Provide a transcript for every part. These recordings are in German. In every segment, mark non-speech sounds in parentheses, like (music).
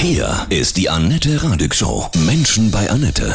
Hier ist die Annette Radig Show. Menschen bei Annette.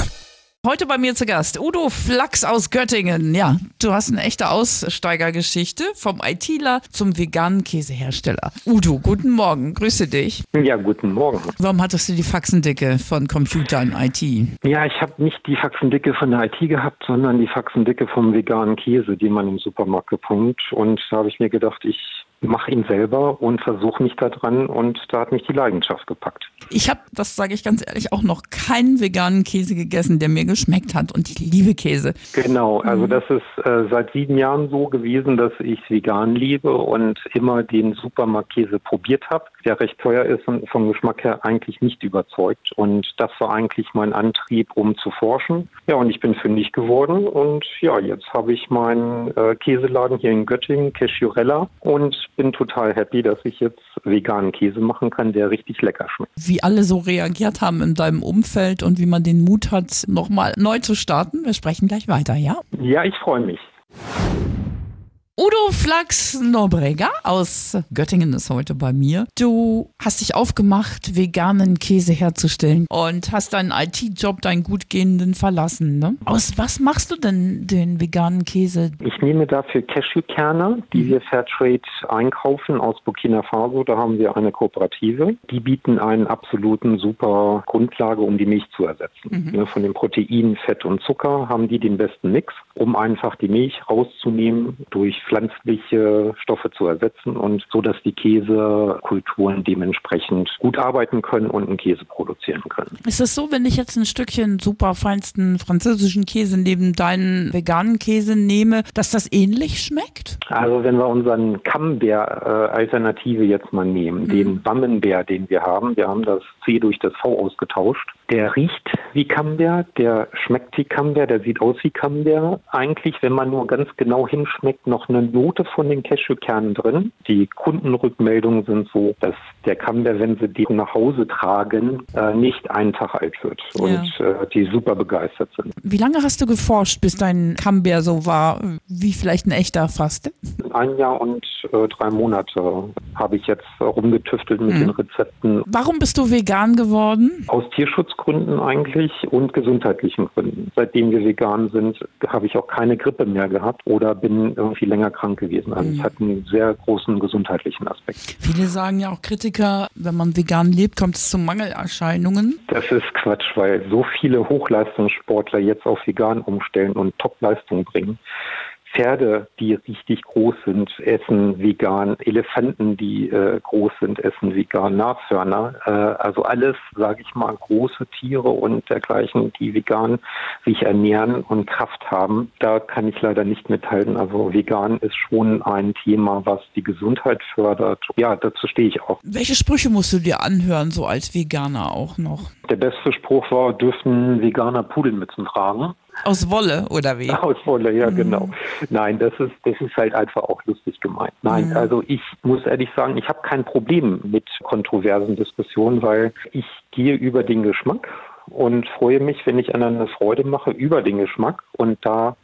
Heute bei mir zu Gast Udo Flachs aus Göttingen. Ja, du hast eine echte Aussteigergeschichte vom ITler zum veganen Käsehersteller. Udo, guten Morgen, grüße dich. Ja, guten Morgen. Warum hattest du die Faxendicke von Computern IT? Ja, ich habe nicht die Faxendicke von der IT gehabt, sondern die Faxendicke vom veganen Käse, die man im Supermarkt bekommt. Und da habe ich mir gedacht, ich mache ihn selber und versuche mich da dran und da hat mich die Leidenschaft gepackt. Ich habe, das sage ich ganz ehrlich, auch noch keinen veganen Käse gegessen, der mir geschmeckt hat und ich liebe Käse. Genau, also mhm. das ist äh, seit sieben Jahren so gewesen, dass ich vegan liebe und immer den Supermarktkäse probiert habe, der recht teuer ist und vom Geschmack her eigentlich nicht überzeugt und das war eigentlich mein Antrieb, um zu forschen. Ja, und ich bin fündig geworden und ja, jetzt habe ich meinen äh, Käseladen hier in Göttingen, Cashurella und bin total happy, dass ich jetzt veganen Käse machen kann, der richtig lecker schmeckt. Wie alle so reagiert haben in deinem Umfeld und wie man den Mut hat, nochmal neu zu starten. Wir sprechen gleich weiter, ja? Ja, ich freue mich. Udo Flachs Norbreger aus Göttingen ist heute bei mir. Du hast dich aufgemacht, veganen Käse herzustellen und hast deinen IT-Job, deinen gutgehenden verlassen. Ne? Aus was machst du denn den veganen Käse? Ich nehme dafür Cashewkerne, die mhm. wir Fairtrade einkaufen aus Burkina Faso. Da haben wir eine Kooperative. Die bieten einen absoluten super Grundlage, um die Milch zu ersetzen. Mhm. Von den Proteinen, Fett und Zucker haben die den besten Mix, um einfach die Milch rauszunehmen durch pflanzliche Stoffe zu ersetzen und so, dass die Käsekulturen dementsprechend gut arbeiten können und einen Käse produzieren können. Ist es so, wenn ich jetzt ein Stückchen super feinsten französischen Käse neben deinen veganen Käse nehme, dass das ähnlich schmeckt? Also wenn wir unseren Camembert-Alternative jetzt mal nehmen, mhm. den Bammenbär, den wir haben, wir haben das C durch das V ausgetauscht, der riecht wie Camembert, der schmeckt wie Camembert, der sieht aus wie Camembert. Eigentlich, wenn man nur ganz genau hinschmeckt, noch eine Note von den Cashewkernen drin. Die Kundenrückmeldungen sind so, dass der Camembert, wenn sie den nach Hause tragen, äh, nicht einen Tag alt wird und ja. äh, die super begeistert sind. Wie lange hast du geforscht, bis dein Camembert so war, wie vielleicht ein echter fast? Ein Jahr und äh, drei Monate habe ich jetzt rumgetüftelt mit mhm. den Rezepten. Warum bist du vegan geworden? Aus Tierschutzgründen eigentlich und gesundheitlichen Gründen. Seitdem wir vegan sind, habe ich auch keine Grippe mehr gehabt oder bin irgendwie länger krank gewesen. Also mhm. es hat einen sehr großen gesundheitlichen Aspekt. Viele sagen ja auch Kritiker, wenn man vegan lebt, kommt es zu Mangelerscheinungen. Das ist Quatsch, weil so viele Hochleistungssportler jetzt auf vegan umstellen und Topleistung bringen. Pferde, die richtig groß sind, essen vegan. Elefanten, die äh, groß sind, essen vegan. Nashörner, äh, also alles, sage ich mal, große Tiere und dergleichen, die vegan sich ernähren und Kraft haben. Da kann ich leider nicht mithalten. Also vegan ist schon ein Thema, was die Gesundheit fördert. Ja, dazu stehe ich auch. Welche Sprüche musst du dir anhören, so als Veganer auch noch? Der beste Spruch war, dürfen Veganer Pudelmützen tragen. Aus Wolle oder wie? (laughs) Aus Wolle, ja mhm. genau. Nein, das ist das ist halt einfach auch lustig gemeint. Nein, mhm. also ich muss ehrlich sagen, ich habe kein Problem mit kontroversen Diskussionen, weil ich gehe über den Geschmack und freue mich, wenn ich anderen eine Freude mache über den Geschmack und da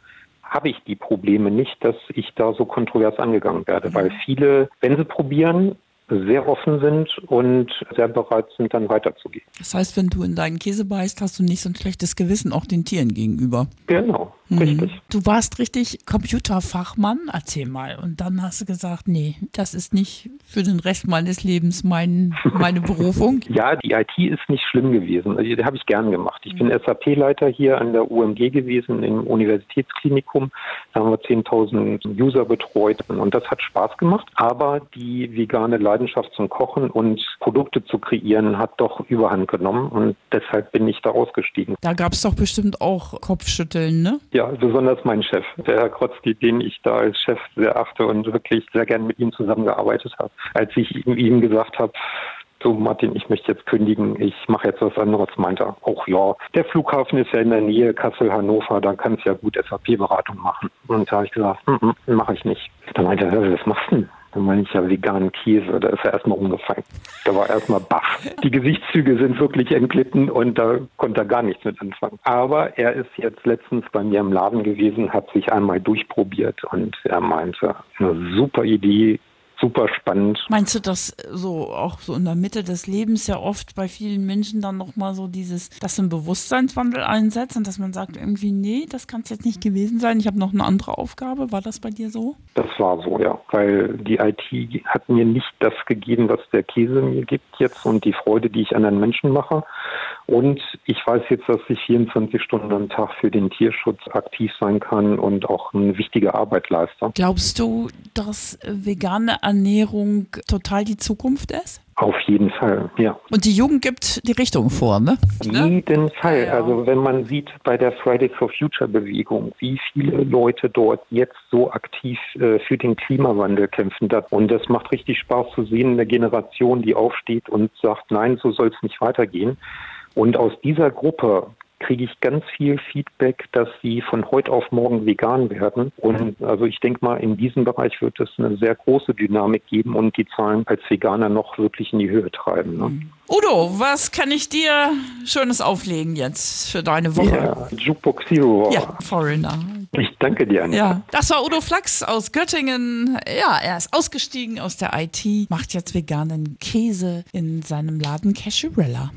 habe ich die Probleme nicht, dass ich da so kontrovers angegangen werde, mhm. weil viele, wenn sie probieren, sehr offen sind und sehr bereit sind, dann weiterzugehen. Das heißt, wenn du in deinen Käse beißt, hast du nicht so ein schlechtes Gewissen auch den Tieren gegenüber. Genau. Richtig. Du warst richtig Computerfachmann, erzähl mal. Und dann hast du gesagt, nee, das ist nicht für den Rest meines Lebens mein, meine Berufung. (laughs) ja, die IT ist nicht schlimm gewesen. Also, die habe ich gern gemacht. Ich bin mhm. SAP-Leiter hier an der UMG gewesen im Universitätsklinikum. Da haben wir 10.000 User betreut und das hat Spaß gemacht. Aber die vegane Leidenschaft zum Kochen und Produkte zu kreieren hat doch überhand genommen und deshalb bin ich da ausgestiegen. Da gab es doch bestimmt auch Kopfschütteln, ne? Ja, besonders mein Chef, der Herr Krotzki, den ich da als Chef sehr achte und wirklich sehr gern mit ihm zusammengearbeitet habe. Als ich ihm gesagt habe, so Martin, ich möchte jetzt kündigen, ich mache jetzt was anderes, meinte er, auch ja, der Flughafen ist ja in der Nähe, Kassel, Hannover, da kannst du ja gut SAP-Beratung machen. Und da habe ich gesagt, mm -mm, mache ich nicht. Dann meinte er, was machst du denn? Dann meine ich ja veganen Käse, da ist er erstmal umgefallen. Da war erstmal baff. Die Gesichtszüge sind wirklich entglitten und da konnte er gar nichts mit anfangen. Aber er ist jetzt letztens bei mir im Laden gewesen, hat sich einmal durchprobiert und er meinte, eine super Idee, super spannend. Meinst du, dass so auch so in der Mitte des Lebens ja oft bei vielen Menschen dann nochmal so dieses, dass ein Bewusstseinswandel einsetzt und dass man sagt irgendwie, nee, das kann es jetzt nicht gewesen sein, ich habe noch eine andere Aufgabe. War das bei dir so? Das war so, ja, weil die IT hat mir nicht das gegeben, was der Käse mir gibt jetzt und die Freude, die ich anderen Menschen mache. Und ich weiß jetzt, dass ich 24 Stunden am Tag für den Tierschutz aktiv sein kann und auch eine wichtige Arbeit leiste. Glaubst du, dass vegane Ernährung total die Zukunft ist? Auf jeden Fall, ja. Und die Jugend gibt die Richtung vor, ne? Jeden Fall. Also wenn man sieht bei der Fridays for Future Bewegung, wie viele Leute dort jetzt so aktiv äh, für den Klimawandel kämpfen. Und das macht richtig Spaß zu sehen, eine Generation, die aufsteht und sagt, nein, so soll es nicht weitergehen. Und aus dieser Gruppe kriege ich ganz viel Feedback, dass sie von heute auf morgen vegan werden. Und also ich denke mal, in diesem Bereich wird es eine sehr große Dynamik geben und die Zahlen als Veganer noch wirklich in die Höhe treiben. Ne? Udo, was kann ich dir Schönes auflegen jetzt für deine Woche? Ja, Jukebox Zero. Ja, Foreigner. Ich danke dir, Anita. Ja, das war Udo Flachs aus Göttingen. Ja, er ist ausgestiegen aus der IT, macht jetzt veganen Käse in seinem Laden Cashurella.